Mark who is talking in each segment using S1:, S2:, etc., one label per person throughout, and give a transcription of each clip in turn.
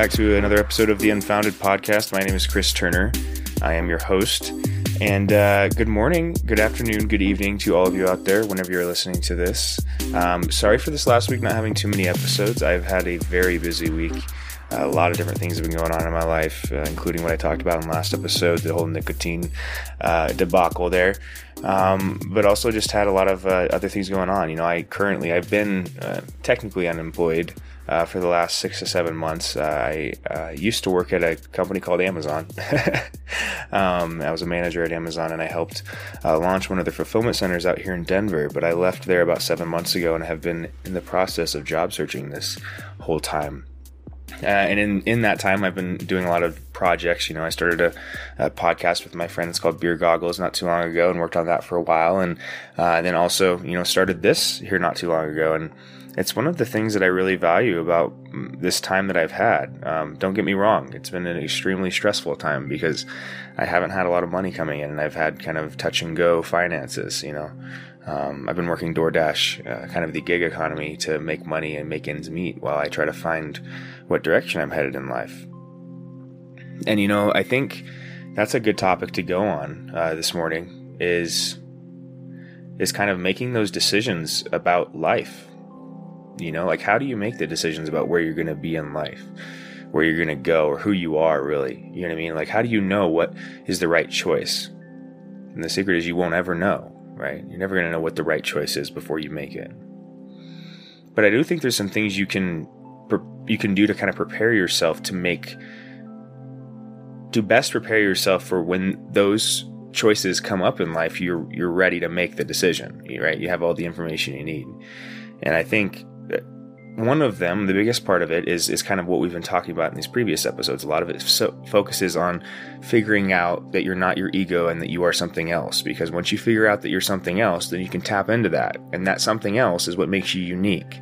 S1: back to another episode of the Unfounded Podcast. My name is Chris Turner. I am your host. And uh, good morning, good afternoon, good evening to all of you out there whenever you're listening to this. Um, sorry for this last week not having too many episodes. I've had a very busy week. A lot of different things have been going on in my life, uh, including what I talked about in the last episode, the whole nicotine uh, debacle there. Um, but also just had a lot of uh, other things going on. You know, I currently I've been uh, technically unemployed uh, for the last six to seven months. Uh, I uh, used to work at a company called Amazon. um, I was a manager at Amazon and I helped uh, launch one of their fulfillment centers out here in Denver. But I left there about seven months ago and have been in the process of job searching this whole time. Uh, and in, in that time, I've been doing a lot of projects. You know, I started a, a, podcast with my friends called Beer Goggles not too long ago and worked on that for a while. And uh, then also, you know, started this here not too long ago. And it's one of the things that I really value about this time that I've had. Um, don't get me wrong, it's been an extremely stressful time because I haven't had a lot of money coming in and I've had kind of touch and go finances, you know. Um, I've been working DoorDash, uh, kind of the gig economy, to make money and make ends meet while I try to find what direction I'm headed in life. And you know, I think that's a good topic to go on uh, this morning. Is is kind of making those decisions about life you know, like how do you make the decisions about where you're going to be in life, where you're going to go, or who you are really? You know what I mean? Like, how do you know what is the right choice? And the secret is you won't ever know, right? You're never going to know what the right choice is before you make it. But I do think there's some things you can you can do to kind of prepare yourself to make to best prepare yourself for when those choices come up in life you're you're ready to make the decision right you have all the information you need and i think one of them, the biggest part of it, is is kind of what we've been talking about in these previous episodes. A lot of it so focuses on figuring out that you're not your ego and that you are something else. Because once you figure out that you're something else, then you can tap into that, and that something else is what makes you unique,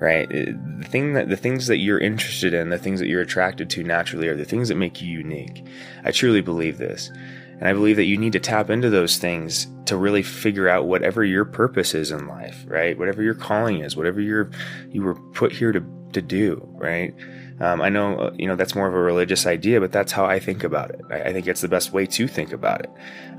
S1: right? Uh, the thing that the things that you're interested in, the things that you're attracted to naturally, are the things that make you unique. I truly believe this. And I believe that you need to tap into those things to really figure out whatever your purpose is in life, right? Whatever your calling is, whatever you're, you were put here to, to do, right? Um, I know, uh, you know, that's more of a religious idea, but that's how I think about it. I, I think it's the best way to think about it.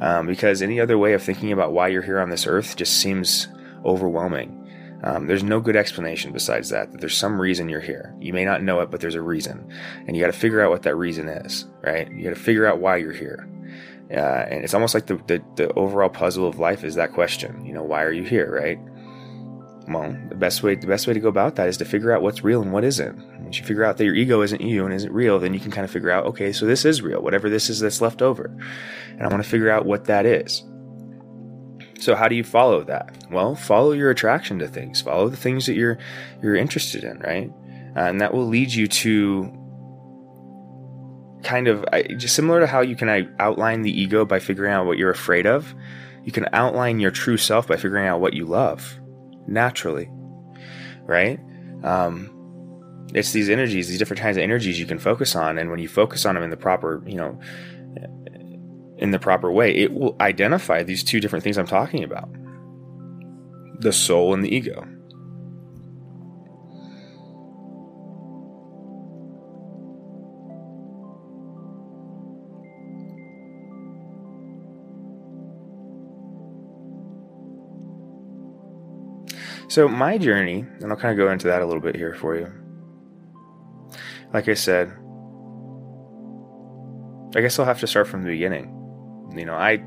S1: Um, because any other way of thinking about why you're here on this earth just seems overwhelming. Um, there's no good explanation besides that, that there's some reason you're here. You may not know it, but there's a reason. And you got to figure out what that reason is, right? You got to figure out why you're here. Uh, and it's almost like the, the, the overall puzzle of life is that question. You know, why are you here, right? Well, the best way the best way to go about that is to figure out what's real and what isn't. Once you figure out that your ego isn't you and isn't real, then you can kind of figure out, okay, so this is real, whatever this is that's left over, and I want to figure out what that is. So how do you follow that? Well, follow your attraction to things. Follow the things that you're you're interested in, right? Uh, and that will lead you to kind of just similar to how you can outline the ego by figuring out what you're afraid of. You can outline your true self by figuring out what you love naturally, right? Um, it's these energies, these different kinds of energies you can focus on, and when you focus on them in the proper, you know, in the proper way, it will identify these two different things I'm talking about: the soul and the ego. So, my journey, and I'll kind of go into that a little bit here for you. Like I said, I guess I'll have to start from the beginning. You know, I,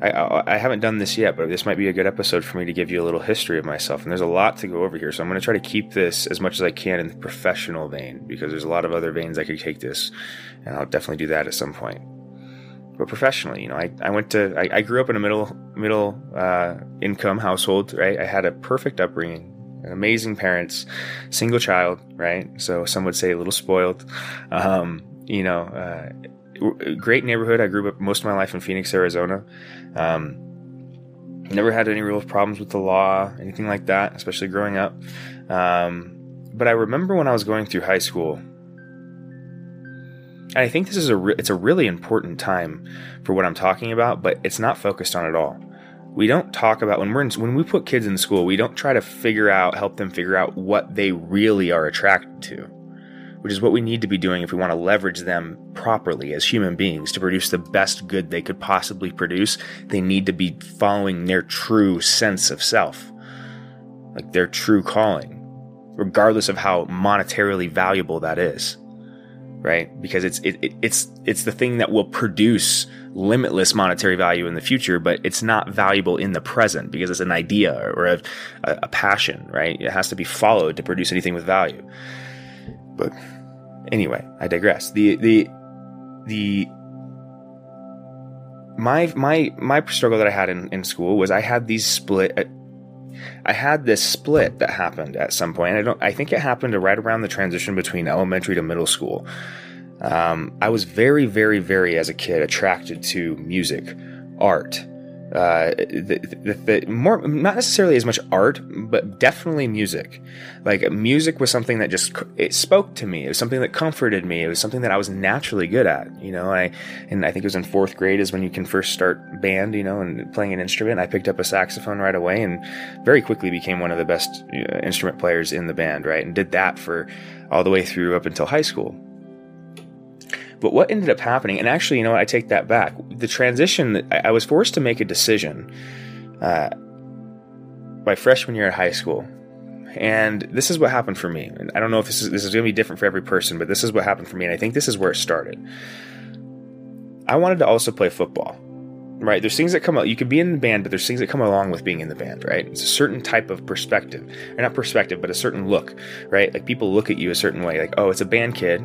S1: I, I haven't done this yet, but this might be a good episode for me to give you a little history of myself. And there's a lot to go over here, so I'm going to try to keep this as much as I can in the professional vein because there's a lot of other veins I could take this, and I'll definitely do that at some point but professionally, you know, I, I went to, I, I grew up in a middle, middle, uh, income household, right? I had a perfect upbringing, amazing parents, single child, right? So some would say a little spoiled, um, you know, uh, great neighborhood. I grew up most of my life in Phoenix, Arizona. Um, never had any real problems with the law, anything like that, especially growing up. Um, but I remember when I was going through high school, and I think this is a re- it's a really important time for what I'm talking about, but it's not focused on at all. We don't talk about when we're in, when we put kids in school, we don't try to figure out help them figure out what they really are attracted to. which is what we need to be doing if we want to leverage them properly as human beings to produce the best good they could possibly produce. They need to be following their true sense of self, like their true calling, regardless of how monetarily valuable that is. Right? Because it's it, it, it's it's the thing that will produce limitless monetary value in the future, but it's not valuable in the present because it's an idea or a, a passion, right? It has to be followed to produce anything with value. But anyway, I digress. The the the my my my struggle that I had in, in school was I had these split. I had this split that happened at some point. I don't. I think it happened right around the transition between elementary to middle school. Um, I was very, very, very as a kid attracted to music, art, uh, the, the, the, more not necessarily as much art, but definitely music. Like music was something that just it spoke to me. It was something that comforted me. It was something that I was naturally good at. You know, I and I think it was in fourth grade is when you can first start band. You know, and playing an instrument. I picked up a saxophone right away and very quickly became one of the best uh, instrument players in the band. Right, and did that for all the way through up until high school. But what ended up happening, and actually, you know what, I take that back. The transition, I, was forced to make a decision uh, my freshman year at high school. And this is what happened for me. And I don't know if this is this is going to be different for every person, but this is what happened for me, and I think this is where it started. I wanted to also play football. Right? There's things that come out. You can be in the band, but there's things that come along with being in the band, right? It's a certain type of perspective, or not perspective, but a certain look, right? Like people look at you a certain way, like, oh, it's a band kid,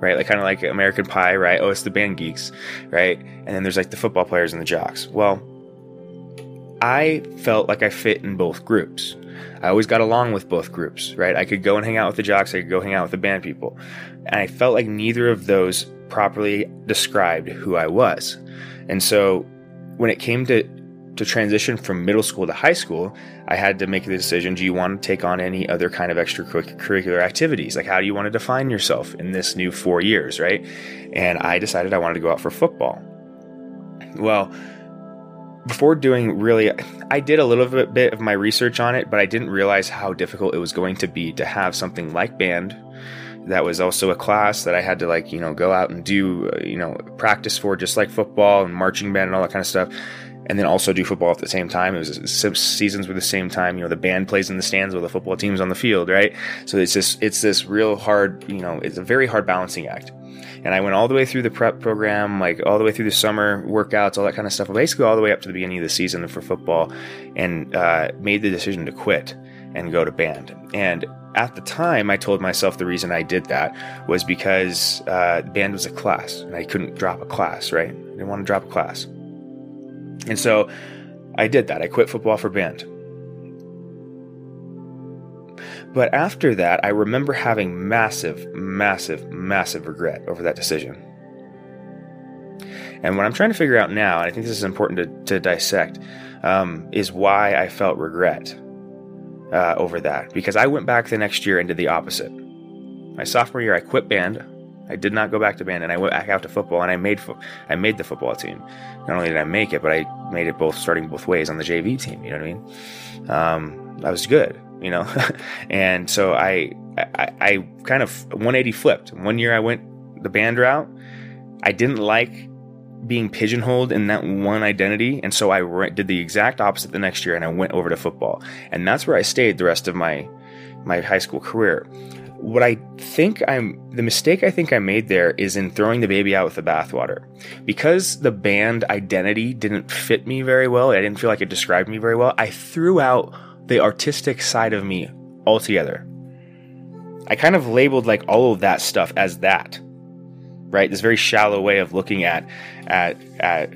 S1: right? Like kind of like American Pie, right? Oh, it's the band geeks, right? And then there's like the football players and the jocks. Well, I felt like I fit in both groups. I always got along with both groups, right? I could go and hang out with the jocks, I could go hang out with the band people. And I felt like neither of those properly described who I was. And so when it came to to transition from middle school to high school, I had to make the decision do you want to take on any other kind of extracurricular activities? Like, how do you want to define yourself in this new four years, right? And I decided I wanted to go out for football. Well, before doing really, I did a little bit of my research on it, but I didn't realize how difficult it was going to be to have something like band that was also a class that I had to like, you know, go out and do, uh, you know, practice for just like football and marching band and all that kind of stuff and then also do football at the same time. It was seasons were the same time. You know, the band plays in the stands while the football team's on the field, right? So it's just it's this real hard, you know, it's a very hard balancing act. And I went all the way through the prep program, like all the way through the summer workouts, all that kind of stuff, basically all the way up to the beginning of the season for football, and uh, made the decision to quit and go to band. And at the time, I told myself the reason I did that was because uh, band was a class, and I couldn't drop a class, right? I didn't want to drop a class. And so I did that. I quit football for band. But after that, I remember having massive, massive, massive regret over that decision. And what I'm trying to figure out now, and I think this is important to, to dissect, um, is why I felt regret uh, over that. Because I went back the next year and did the opposite. My sophomore year, I quit band. I did not go back to band, and I went back out to football, and I made fo- I made the football team. Not only did I make it, but I made it both starting both ways on the JV team. You know what I mean? Um, I was good, you know, and so I, I I kind of 180 flipped. One year I went the band route. I didn't like being pigeonholed in that one identity, and so I re- did the exact opposite the next year, and I went over to football, and that's where I stayed the rest of my my high school career what I think I'm the mistake I think I made there is in throwing the baby out with the bathwater. Because the band identity didn't fit me very well, I didn't feel like it described me very well, I threw out the artistic side of me altogether. I kind of labeled like all of that stuff as that. Right? This very shallow way of looking at at at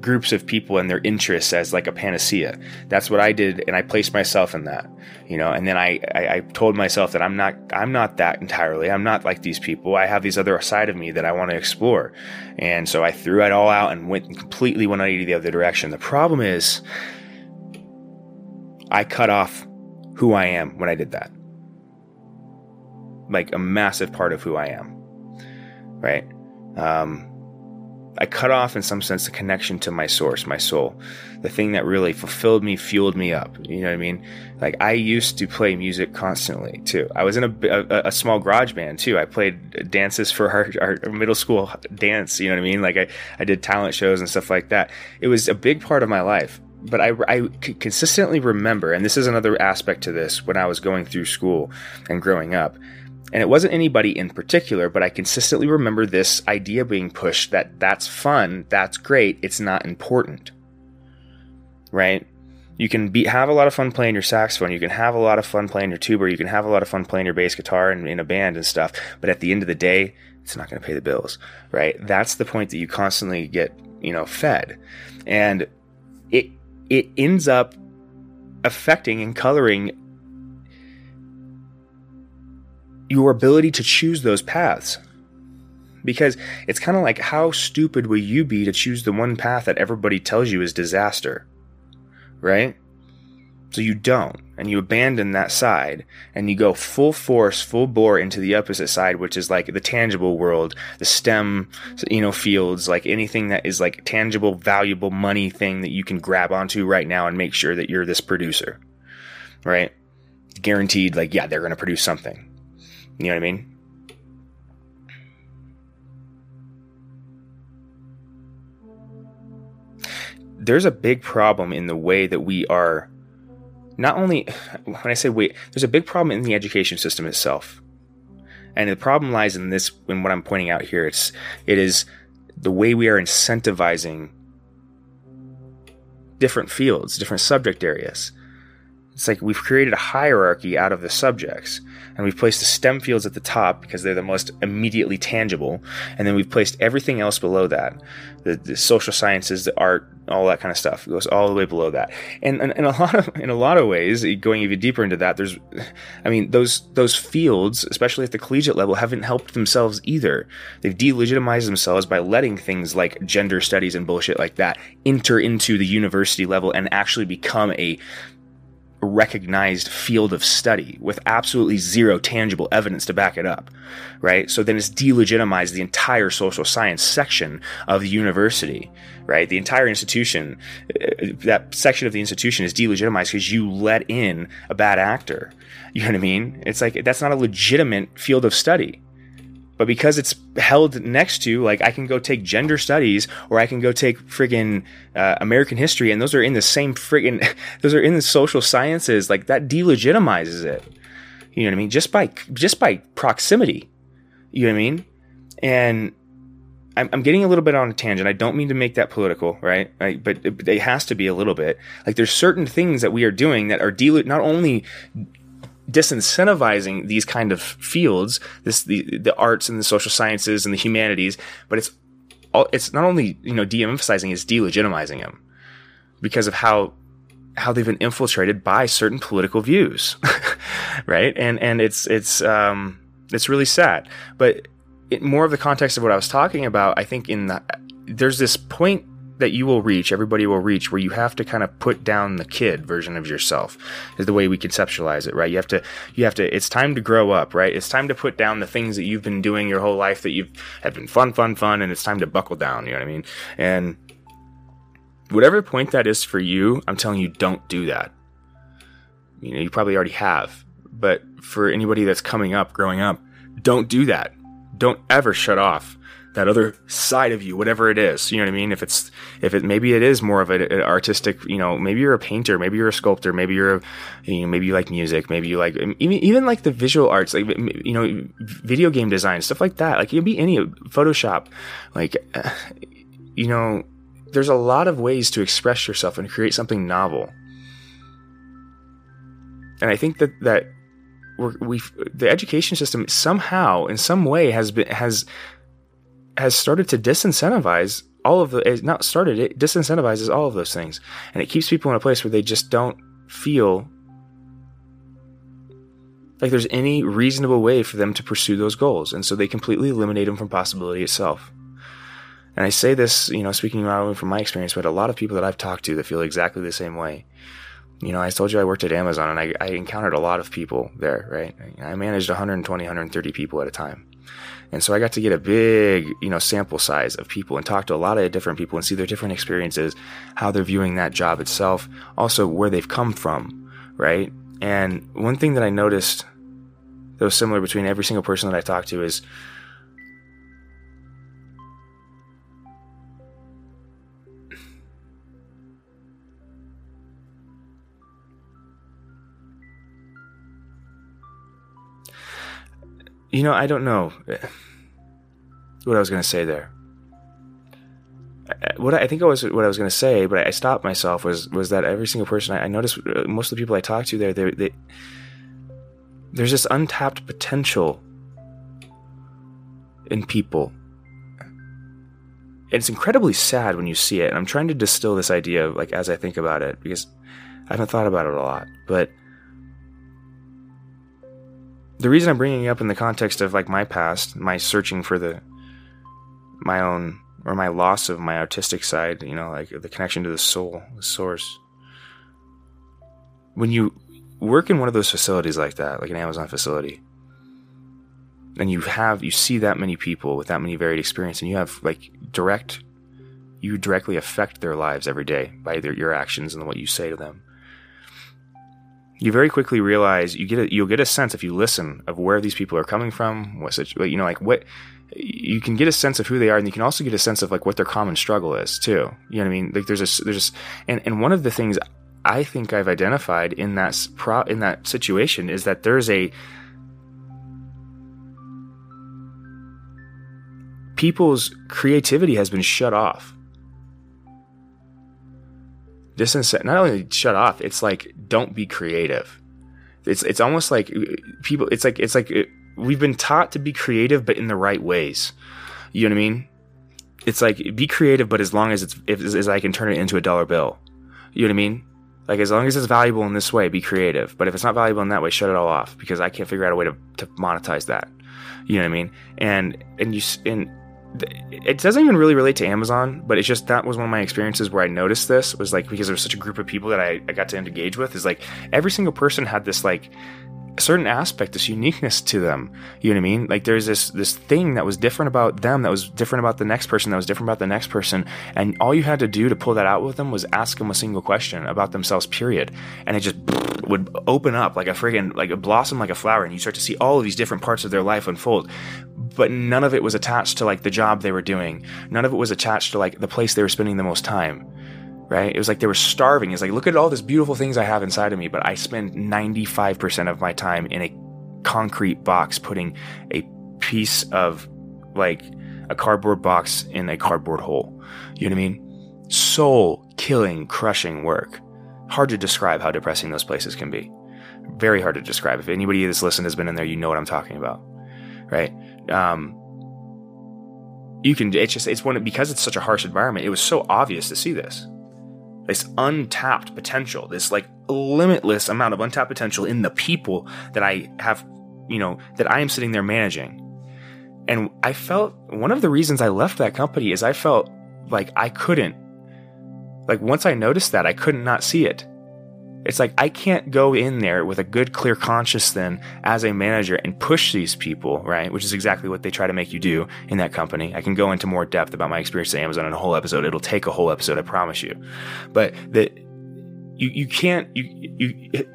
S1: groups of people and their interests as like a panacea. That's what I did, and I placed myself in that, you know. And then I, I, I, told myself that I'm not I'm not that entirely. I'm not like these people. I have these other side of me that I want to explore, and so I threw it all out and went completely 180 the other direction. The problem is, I cut off who I am when I did that, like a massive part of who I am, right? Um, I cut off in some sense the connection to my source, my soul, the thing that really fulfilled me, fueled me up. You know what I mean? Like I used to play music constantly too. I was in a, a, a small garage band too. I played dances for our, our, middle school dance. You know what I mean? Like I, I did talent shows and stuff like that. It was a big part of my life. But I, I consistently remember, and this is another aspect to this when I was going through school and growing up and it wasn't anybody in particular, but I consistently remember this idea being pushed that that's fun, that's great, it's not important. Right? You can be have a lot of fun playing your saxophone, you can have a lot of fun playing your tuba, you can have a lot of fun playing your bass guitar and in a band and stuff, but at the end of the day, it's not going to pay the bills, right? That's the point that you constantly get, you know, fed. And it it ends up affecting and coloring your ability to choose those paths. Because it's kind of like how stupid will you be to choose the one path that everybody tells you is disaster? Right? So you don't, and you abandon that side, and you go full force, full bore into the opposite side, which is like the tangible world, the STEM, you know, fields, like anything that is like tangible, valuable money thing that you can grab onto right now and make sure that you're this producer, right? Guaranteed, like, yeah, they're going to produce something. You know what I mean? There's a big problem in the way that we are not only when I say wait, there's a big problem in the education system itself. And the problem lies in this in what I'm pointing out here. It's it is the way we are incentivizing different fields, different subject areas. It's like we've created a hierarchy out of the subjects, and we've placed the STEM fields at the top because they're the most immediately tangible, and then we've placed everything else below that the, the social sciences, the art, all that kind of stuff it goes all the way below that. And, and, and a lot of in a lot of ways, going even deeper into that, there's, I mean, those those fields, especially at the collegiate level, haven't helped themselves either. They've delegitimized themselves by letting things like gender studies and bullshit like that enter into the university level and actually become a recognized field of study with absolutely zero tangible evidence to back it up, right? So then it's delegitimized the entire social science section of the university, right? The entire institution, uh, that section of the institution is delegitimized because you let in a bad actor. You know what I mean? It's like that's not a legitimate field of study. But because it's held next to, like, I can go take gender studies or I can go take friggin' uh, American history, and those are in the same friggin', those are in the social sciences. Like, that delegitimizes it. You know what I mean? Just by, just by proximity. You know what I mean? And I'm, I'm getting a little bit on a tangent. I don't mean to make that political, right? right? But it, it, has to be a little bit. Like there's certain things that we are doing that are dele- not only disincentivizing these kind of fields, this the the arts and the social sciences and the humanities, but it's all it's not only you know de-emphasizing, it's delegitimizing them because of how how they've been infiltrated by certain political views, right? And and it's it's um it's really sad, but it, more of the context of what I was talking about, I think in the there's this point that you will reach, everybody will reach, where you have to kind of put down the kid version of yourself, is the way we conceptualize it, right? You have to, you have to, it's time to grow up, right? It's time to put down the things that you've been doing your whole life that you've have been fun, fun, fun, and it's time to buckle down, you know what I mean? And whatever point that is for you, I'm telling you, don't do that. You know, you probably already have, but for anybody that's coming up, growing up, don't do that. Don't ever shut off that other side of you, whatever it is. You know what I mean? If it's if it maybe it is more of an artistic, you know, maybe you're a painter, maybe you're a sculptor, maybe you're a, you know, maybe you like music, maybe you like um, even even like the visual arts, like you know, video game design, stuff like that. Like it can be any Photoshop, like you know, there's a lot of ways to express yourself and create something novel. And I think that that we the education system somehow in some way has been has has started to disincentivize all of the eh, not started it disincentivizes all of those things. And it keeps people in a place where they just don't feel like there's any reasonable way for them to pursue those goals. And so they completely eliminate them from possibility itself. And i say this you know speaking not only from my experience but a lot of people that i've talked to that feel exactly the same way. You know i told you i worked at amazon and i, I encountered a lot of people there right? I managed 120 130 people at a time And so I got to get a big, you know, sample size of people and talk to a lot of different people and see their different experiences, how they're viewing that job itself, also where they've come from, right? And one thing that I noticed that was similar between every single person that I talked to is You know, I don't know what I was going to say there. What I think I was what I was going to say, but I stopped myself was was that every single person I, noticed, uh, most of the people I talked to there, they, they there's this untapped potential in people. And it's incredibly sad when you see it. And I'm trying to distill this idea like as I think about it because I haven't thought about it a lot, but the reason I'm bringing it up in the context of like my past, my searching for the my own or my loss of my artistic side, you know, like the connection to the soul, the source. When you work in one of those facilities like that, like an Amazon facility, and you have you see that many people with that many varied experience, and you have like direct, you directly affect their lives every day by either your actions and what you say to them you very quickly realize you get a, you'll get a sense if you listen of where these people are coming from, what such, you know, like what you can get a sense of who they are, and you can also get a sense of like what their common struggle is too. You know what I mean? Like there's a there's a, and and one of the things I think I've identified in that pro in that situation is that there's a people's creativity has been shut off not only shut off it's like don't be creative. It's it's almost like uh, people it's like it's like uh, we've been taught to be creative but in the right ways. You know what i mean? It's like be creative but as long as it's if, as i can turn it into a dollar bill. You know what i mean? Like as long as it's valuable in this way be creative. But if it's not valuable in that way shut it all off because i can't figure out a way to, to monetize that. You know what i mean? And and you and it doesn't even really relate to Amazon, but it's just that was one of my experiences where I noticed this was like because there was such a group of people that I, I got to engage with is like every single person had this like a certain aspect, this uniqueness to them. You know what I mean? Like there's this this thing that was different about them, that was different about the next person, that was different about the next person, and all you had to do to pull that out with them was ask them a single question about themselves. Period, and it just would open up like a friggin' like a blossom like a flower, and you start to see all of these different parts of their life unfold but none of it was attached to like the job they were doing. None of it was attached to like the place they were spending the most time. Right? It was like they were starving. It's like, look at all these beautiful things I have inside of me, but I spend 95% of my time in a concrete box putting a piece of like a cardboard box in a cardboard hole. You know what I mean? Soul killing, crushing work. Hard to describe how depressing those places can be. Very hard to describe. If anybody that's listened has been in there, you know what I'm talking about. Right? Um, you can it's just it's one because it's such a harsh environment it was so obvious to see this. This untapped potential this like limitless amount of untapped potential in the people that i have you know that i am sitting there managing. And i felt one of the reasons i left that company is i felt like i couldn't like once i noticed that i couldn't not see it it's like I can't go in there with a good, clear conscience then as a manager and push these people, right? Which is exactly what they try to make you do in that company. I can go into more depth about my experience at Amazon in a whole episode. It'll take a whole episode, I promise you. But that you you can't you you. It,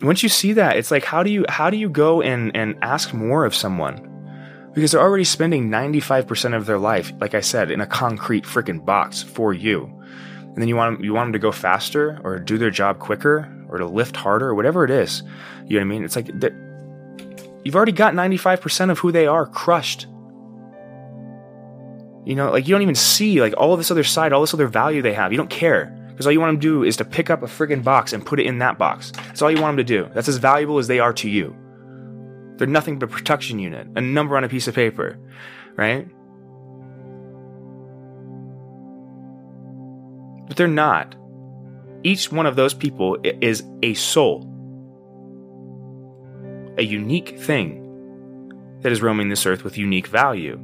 S1: once you see that, it's like how do you how do you go and and ask more of someone? Because they're already spending 95% of their life, like I said, in a concrete freaking box for you and then you want them, you want them to go faster or do their job quicker or to lift harder or whatever it is. You know what I mean? It's like you've already got 95% of who they are crushed. You know, like you don't even see like all of this other side, all this other value they have. You don't care because all you want them to do is to pick up a friggin' box and put it in that box. That's all you want them to do. That's as valuable as they are to you. They're nothing but a production unit, a number on a piece of paper, right? But they're not. Each one of those people is a soul, a unique thing that is roaming this earth with unique value.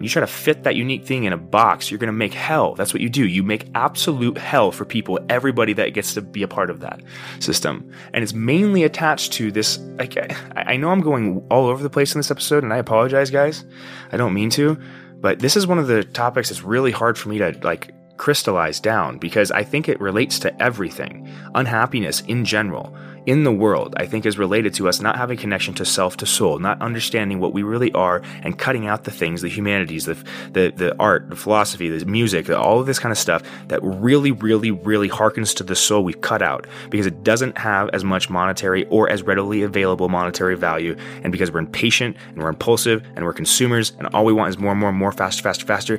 S1: you try to fit that unique thing in a box, you're going to make hell. That's what you do. You make absolute hell for people, everybody that gets to be a part of that system. And it's mainly attached to this. Like, I know I'm going all over the place in this episode, and I apologize, guys. I don't mean to, but this is one of the topics that's really hard for me to like crystallize down because I think it relates to everything. Unhappiness in general in the world, I think, is related to us not having connection to self, to soul, not understanding what we really are, and cutting out the things, the humanities, the the, the art, the philosophy, the music, all of this kind of stuff that really, really, really harkens to the soul we've cut out because it doesn't have as much monetary or as readily available monetary value, and because we're impatient and we're impulsive and we're consumers, and all we want is more and more and more, faster, faster, faster.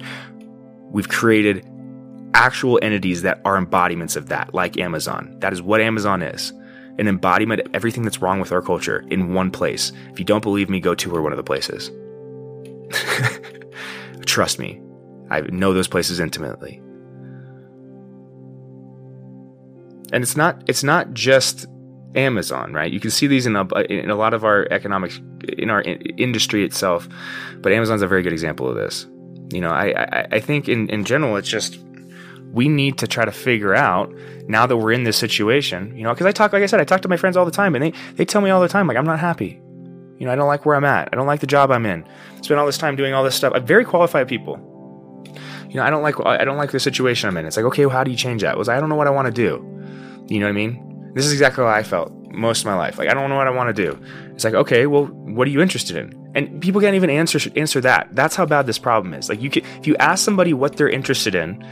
S1: We've created actual entities that are embodiments of that, like Amazon. That is what Amazon is an embodiment of everything that's wrong with our culture in one place. If you don't believe me, go tour one of the places. Trust me, I know those places intimately. And it's not it's not just Amazon, right? You can see these in a, in a lot of our economics in our industry itself, but Amazon's a very good example of this. You know, I I, I think in in general it's just we need to try to figure out now that we're in this situation, you know, because I talk, like I said, I talk to my friends all the time and they, they tell me all the time, like, I'm not happy. You know, I don't like where I'm at. I don't like the job I'm in. Spend all this time doing all this stuff. I'm very qualified people. You know, I don't like, I don't like the situation I'm in. It's like, okay, well, how do you change that? It was, I don't know what I want to do. You know what I mean? This is exactly how I felt most of my life. Like, I don't know what I want to do. It's like, okay, well, what are you interested in? And people can't even answer answer that. That's how bad this problem is. Like, you can, if you ask somebody what they're interested in,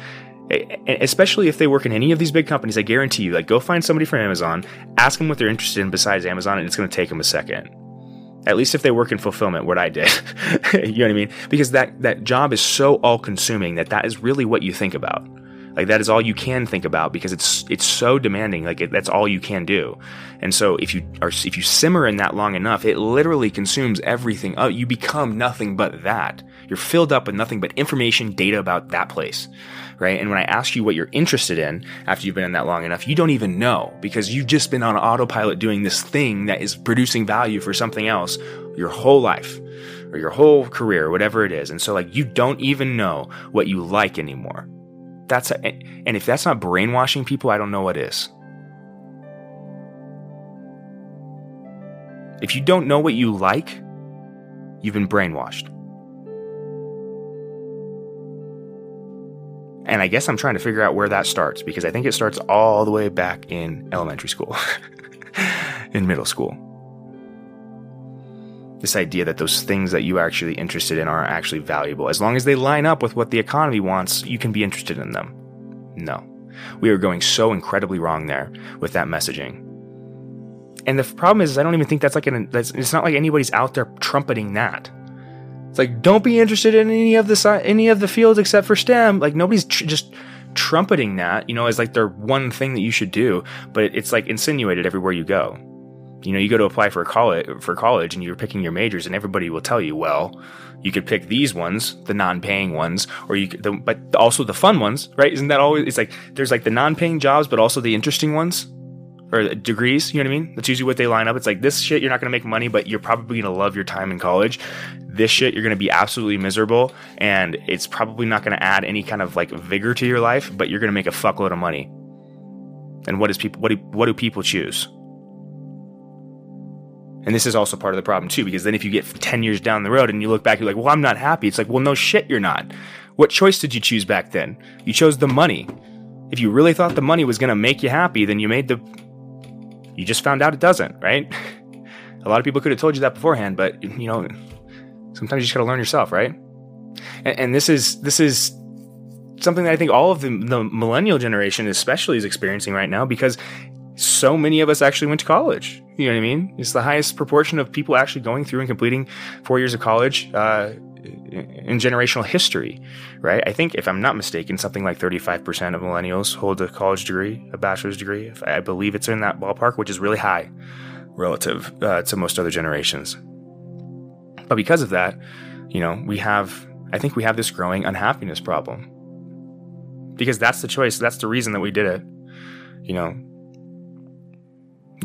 S1: especially if they work in any of these big companies, I guarantee you, like, go find somebody from Amazon, ask them what they're interested in besides Amazon, and it's going to take them a second. At least if they work in fulfillment, what I did, you know what I mean? Because that that job is so all consuming that that is really what you think about. Like that is all you can think about because it's it's so demanding. Like it, that's all you can do. And so if you are if you simmer in that long enough, it literally consumes everything. Oh, you become nothing but that. You're filled up with nothing but information, data about that place right? And when I ask you what you're interested in after you've been in that long enough, you don't even know because you've just been on autopilot doing this thing that is producing value for something else your whole life or your whole career, whatever it is. And so like you don't even know what you like anymore. That's a, and if that's not brainwashing people, I don't know what is. If you don't know what you like, you've been brainwashed. And I guess I'm trying to figure out where that starts because I think it starts all the way back in elementary school, in middle school. This idea that those things that you are actually interested in are actually valuable. As long as they line up with what the economy wants, you can be interested in them. No. We are going so incredibly wrong there with that messaging. And the problem is, I don't even think that's like an, that's, it's not like anybody's out there trumpeting that. It's like don't be interested in any of the any of the fields except for STEM. Like nobody's tr- just trumpeting that, you know, as like their one thing that you should do, but it's like insinuated everywhere you go. You know, you go to apply for a college for college and you're picking your majors and everybody will tell you, well, you could pick these ones, the non-paying ones, or you could, the, but also the fun ones, right? Isn't that always it's like there's like the non-paying jobs but also the interesting ones or degrees, you know what I mean? That's usually what they line up. It's like this shit you're not going to make money, but you're probably going to love your time in college. This shit you're going to be absolutely miserable and it's probably not going to add any kind of like vigor to your life but you're going to make a fuckload of money. And what is people what do, what do people choose? And this is also part of the problem too because then if you get 10 years down the road and you look back you're like well i'm not happy. It's like well no shit you're not. What choice did you choose back then? You chose the money. If you really thought the money was going to make you happy then you made the you just found out it doesn't right a lot of people could have told you that beforehand but you know Sometimes you just got to learn yourself, right? And, and, this is this is something that I think all of the, the millennial generation, especially, is experiencing right now because so many of us actually went to college. You know what I mean? It's the highest proportion of people actually going through and completing four years of college uh, in generational history, right? I think, if I'm not mistaken, something like 35% of millennials hold a college degree, a bachelor's degree. I believe it's in that ballpark, which is really high relative uh, to most other generations. But because of that, you know, we have, I think we have this growing unhappiness problem. Because that's the choice. That's the reason that we did it. You know,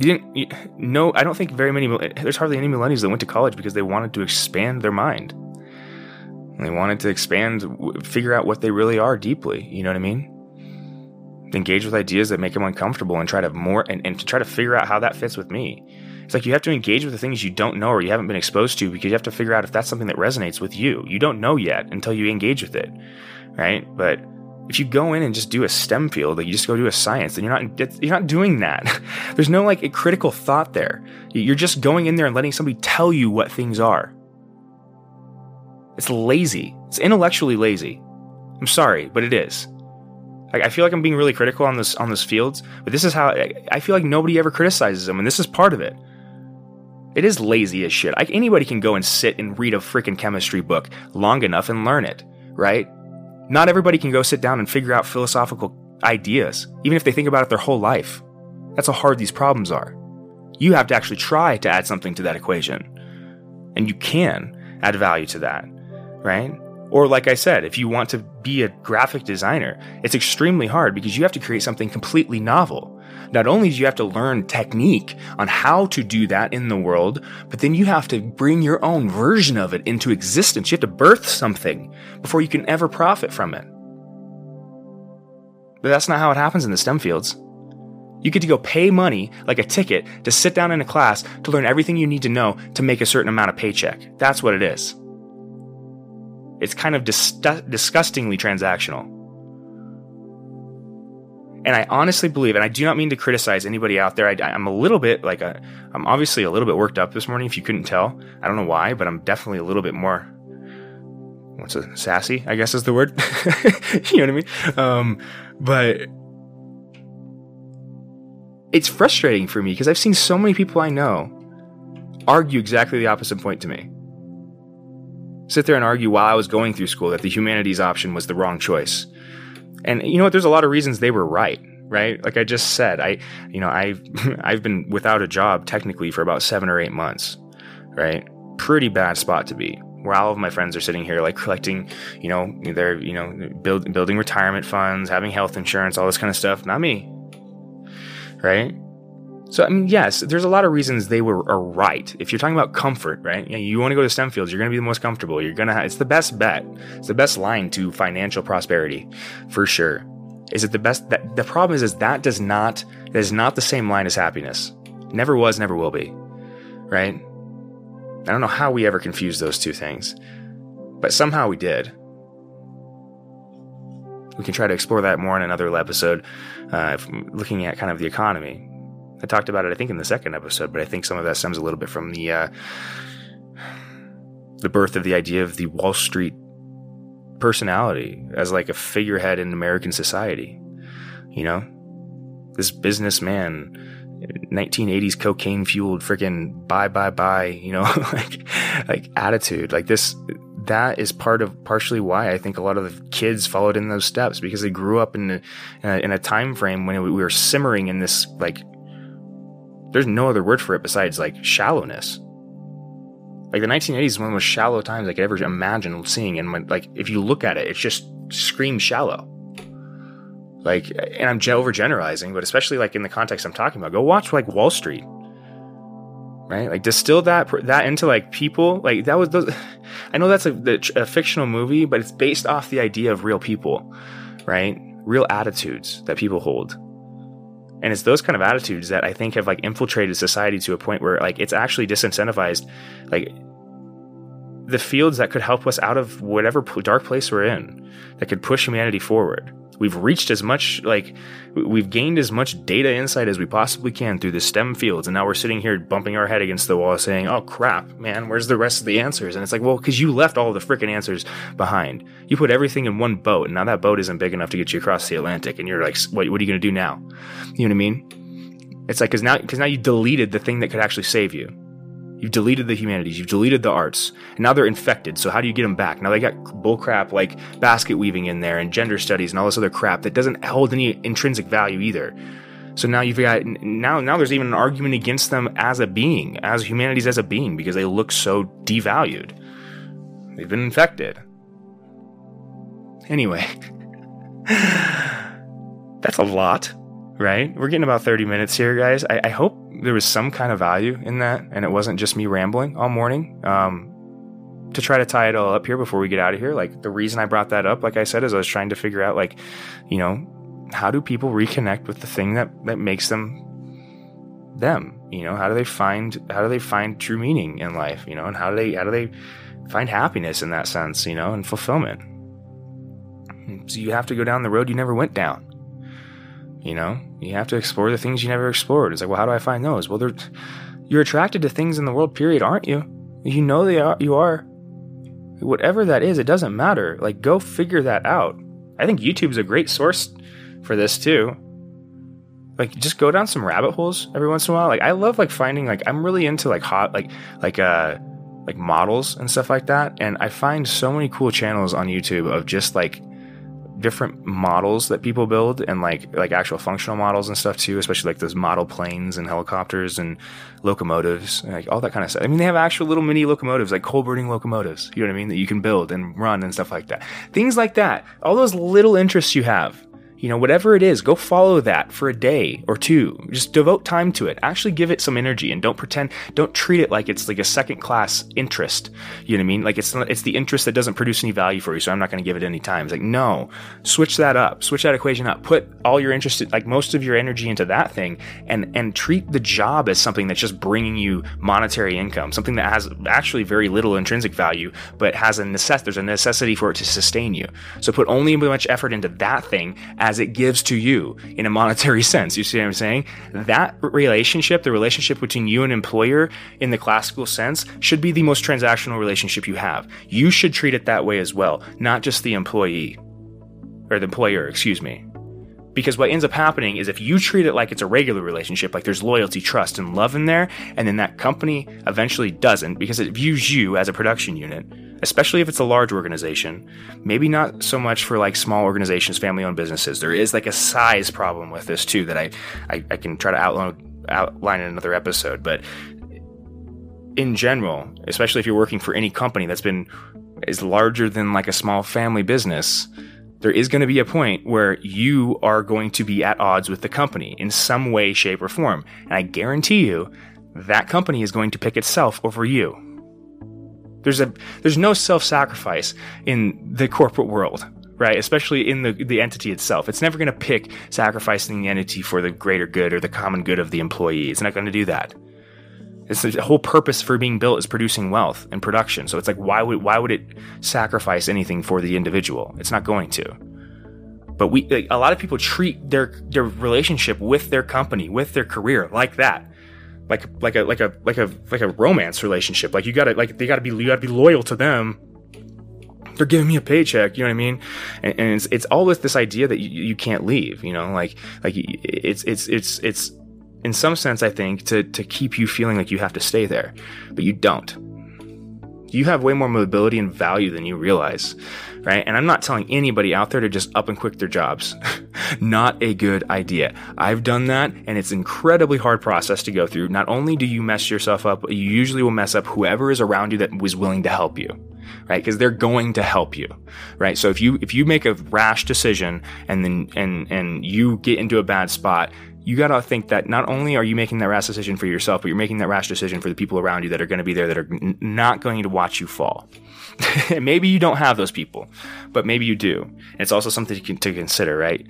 S1: you didn't, you, no, I don't think very many, there's hardly any millennials that went to college because they wanted to expand their mind. And they wanted to expand, figure out what they really are deeply. You know what I mean? Engage with ideas that make them uncomfortable and try to more and, and to try to figure out how that fits with me. It's like you have to engage with the things you don't know or you haven't been exposed to because you have to figure out if that's something that resonates with you. You don't know yet until you engage with it, right? But if you go in and just do a STEM field, like you just go do a science, then you're not you're not doing that. There's no like a critical thought there. You're just going in there and letting somebody tell you what things are. It's lazy. It's intellectually lazy. I'm sorry, but it is. I feel like I'm being really critical on this on those fields, but this is how I feel like nobody ever criticizes them, and this is part of it. It is lazy as shit. Like anybody can go and sit and read a freaking chemistry book long enough and learn it, right? Not everybody can go sit down and figure out philosophical ideas, even if they think about it their whole life. That's how hard these problems are. You have to actually try to add something to that equation. And you can add value to that, right? Or, like I said, if you want to be a graphic designer, it's extremely hard because you have to create something completely novel. Not only do you have to learn technique on how to do that in the world, but then you have to bring your own version of it into existence. You have to birth something before you can ever profit from it. But that's not how it happens in the STEM fields. You get to go pay money, like a ticket, to sit down in a class to learn everything you need to know to make a certain amount of paycheck. That's what it is. It's kind of dis- disgustingly transactional. And I honestly believe, and I do not mean to criticize anybody out there. I, am a little bit like I'm obviously a little bit worked up this morning. If you couldn't tell, I don't know why, but I'm definitely a little bit more. What's a sassy? I guess is the word. you know what I mean? Um, but it's frustrating for me because I've seen so many people I know argue exactly the opposite point to me sit there and argue while I was going through school that the humanities option was the wrong choice. And you know what? There's a lot of reasons they were right, right? Like I just said, I, you know, I've, I've been without a job technically for about seven or eight months, right? Pretty bad spot to be. Where all of my friends are sitting here, like collecting, you know, they're, you know, build, building retirement funds, having health insurance, all this kind of stuff. Not me, right? So I mean, yes, there's a lot of reasons they were are right. If you're talking about comfort, right? You, know, you want to go to STEM fields, you're going to be the most comfortable. You're going to. It's the best bet. It's the best line to financial prosperity, for sure. Is it the best? That, the problem is, is that does not that is not the same line as happiness. Never was, never will be. Right? I don't know how we ever confused those two things, but somehow we did. We can try to explore that more in another episode, uh, looking at kind of the economy I talked about it, I think, in the second episode, but I think some of that stems a little bit from the uh, the birth of the idea of the Wall Street personality as like a figurehead in American society. You know, this businessman, 1980s cocaine fueled freaking buy buy buy. You know, like like attitude, like this. That is part of partially why I think a lot of the kids followed in those steps because they grew up in a, in a, in a time frame when we were simmering in this like there's no other word for it besides like shallowness. Like the 1980s is one of the most shallow times I could ever imagine seeing. And like, if you look at it, it's just screams shallow. Like, and I'm overgeneralizing, but especially like in the context I'm talking about, go watch like Wall Street, right? Like distill that that into like people. Like that was those. I know that's a, a fictional movie, but it's based off the idea of real people, right? Real attitudes that people hold and it's those kind of attitudes that I think have like infiltrated society to a point where like it's actually disincentivized like the fields that could help us out of whatever dark place we're in that could push humanity forward we've reached as much like we've gained as much data insight as we possibly can through the STEM fields, and now we're sitting here bumping our head against the wall, saying, "Oh crap, man, where's the rest of the answers?" And it's like, well, because you left all the freaking answers behind. You put everything in one boat, and now that boat isn't big enough to get you across the Atlantic, and you're like, what, what are you going to do now? You know what I mean? It's like because now because now you deleted the thing that could actually save you. You've deleted the humanities, you've deleted the arts, and now they're infected. So how do you get them back? Now they got bullcrap like basket weaving in there and gender studies and all this other crap that doesn't hold any intrinsic value either. So now you've got now now there's even an argument against them as a being, as humanities as a being, because they look so devalued. They've been infected. Anyway, that's a lot right? We're getting about 30 minutes here, guys. I, I, hope there was some kind of value in that and it wasn't just me rambling all morning. Um, to try to tie it all up here before we get out of here, like the reason I brought that up, like I said, is I was trying to figure out, like, you know, how do people reconnect with the thing that that makes them them? You know, how do they find how do they find true meaning in life? You know, and how do they how do they find happiness in that sense? You know, and fulfillment. So you have to go down the road you never went down. You know, you have to explore the things you never explored. It's like, well, how do I find those? Well, you're attracted to things in the world, period, aren't you? You know they are. You are. Whatever that is, it doesn't matter. Like, go figure that out. I think YouTube's a great source for this too. Like, just go down some rabbit holes every once in a while. Like, I love like finding like I'm really into like hot like like uh like models and stuff like that, and I find so many cool channels on YouTube of just like different models that people build and like like actual functional models and stuff too, especially like those model planes and helicopters and locomotives, and like all that kind of stuff. I mean, they have actual little mini locomotives, like coal burning locomotives. You know what I mean? That you can build and run and stuff like that. Things like that. All those little interests you have you know, whatever it is, go follow that for a day or two. Just devote time to it. Actually give it some energy and don't pretend, don't treat it like it's like a second class interest. You know what I mean? Like it's, it's the interest that doesn't produce any value for you. So I'm not going to give it any time. It's like, no, switch that up, switch that equation up, put all your interest, like most of your energy into that thing and, and treat the job as something that's just bringing you monetary income, something that has actually very little intrinsic value, but has a necessity, there's a necessity for it to sustain you. So put only much effort into that thing as as it gives to you in a monetary sense. You see what I'm saying? That relationship, the relationship between you and employer in the classical sense, should be the most transactional relationship you have. You should treat it that way as well, not just the employee or the employer, excuse me. Because what ends up happening is if you treat it like it's a regular relationship, like there's loyalty, trust, and love in there, and then that company eventually doesn't because it views you as a production unit, especially if it's a large organization. Maybe not so much for like small organizations, family owned businesses. There is like a size problem with this too that I, I, I can try to outline, outline in another episode. But in general, especially if you're working for any company that's been is larger than like a small family business, there is going to be a point where you are going to be at odds with the company in some way, shape, or form. And I guarantee you that company is going to pick itself over you. There's a there's no self-sacrifice in the corporate world, right? Especially in the the entity itself. It's never going to pick sacrificing the entity for the greater good or the common good of the employee. It's not going to do that. It's the whole purpose for being built is producing wealth and production. So it's like why would why would it sacrifice anything for the individual? It's not going to. But we like, a lot of people treat their their relationship with their company, with their career like that like like a like a like a like a romance relationship. Like you gotta like they gotta be you gotta be loyal to them. They're giving me a paycheck, you know what I mean? And, and it's it's always this idea that you, you can't leave, you know, like like it's it's it's it's in some sense I think to to keep you feeling like you have to stay there, but you don't. You have way more mobility and value than you realize right? And I'm not telling anybody out there to just up and quit their jobs. not a good idea. I've done that and it's an incredibly hard process to go through. Not only do you mess yourself up, you usually will mess up whoever is around you that was willing to help you. Right? Because they're going to help you. Right? So if you if you make a rash decision and then and and you get into a bad spot, you got to think that not only are you making that rash decision for yourself, but you're making that rash decision for the people around you that are going to be there that are n- not going to watch you fall. maybe you don't have those people, but maybe you do. And it's also something to, to consider, right?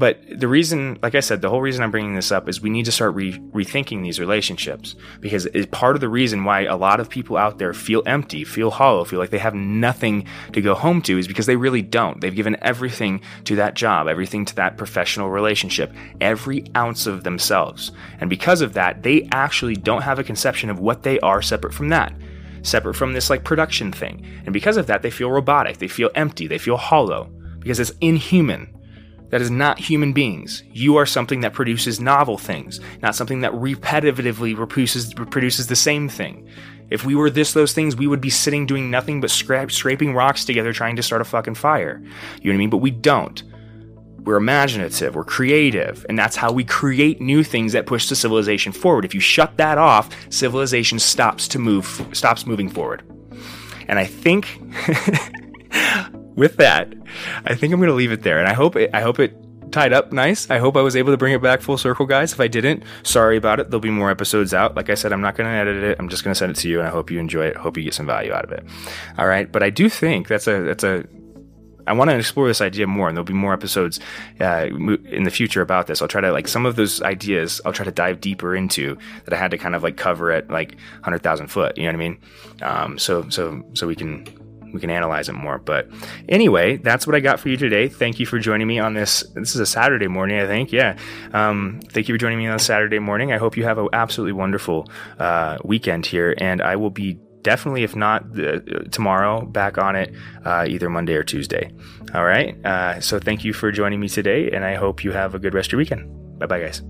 S1: But the reason, like I said, the whole reason I'm bringing this up is we need to start re- rethinking these relationships because it's part of the reason why a lot of people out there feel empty, feel hollow, feel like they have nothing to go home to is because they really don't. They've given everything to that job, everything to that professional relationship, every ounce of themselves. And because of that, they actually don't have a conception of what they are separate from that separate from this like production thing. And because of that, they feel robotic, they feel empty, they feel hollow because it's inhuman. That is not human beings. You are something that produces novel things, not something that repetitively produces, produces the same thing. If we were this, those things, we would be sitting doing nothing but scrap, scraping rocks together trying to start a fucking fire. You know what I mean? But we don't. We're imaginative, we're creative, and that's how we create new things that push the civilization forward. If you shut that off, civilization stops to move, stops moving forward. And I think with that, I think I'm going to leave it there. And I hope it, I hope it tied up nice. I hope I was able to bring it back full circle, guys. If I didn't, sorry about it. There'll be more episodes out. Like I said, I'm not going to edit it. I'm just going to send it to you, and I hope you enjoy it. Hope you get some value out of it. All right, but I do think that's a that's a I want to explore this idea more, and there'll be more episodes uh, in the future about this. I'll try to like some of those ideas. I'll try to dive deeper into that I had to kind of like cover at like hundred thousand foot. You know what I mean? Um, so so so we can we can analyze it more. But anyway, that's what I got for you today. Thank you for joining me on this. This is a Saturday morning, I think. Yeah. Um, thank you for joining me on a Saturday morning. I hope you have an absolutely wonderful uh, weekend here, and I will be definitely, if not the, tomorrow, back on it uh, either Monday or Tuesday. All right. Uh, so thank you for joining me today, and I hope you have a good rest of your weekend. Bye bye, guys.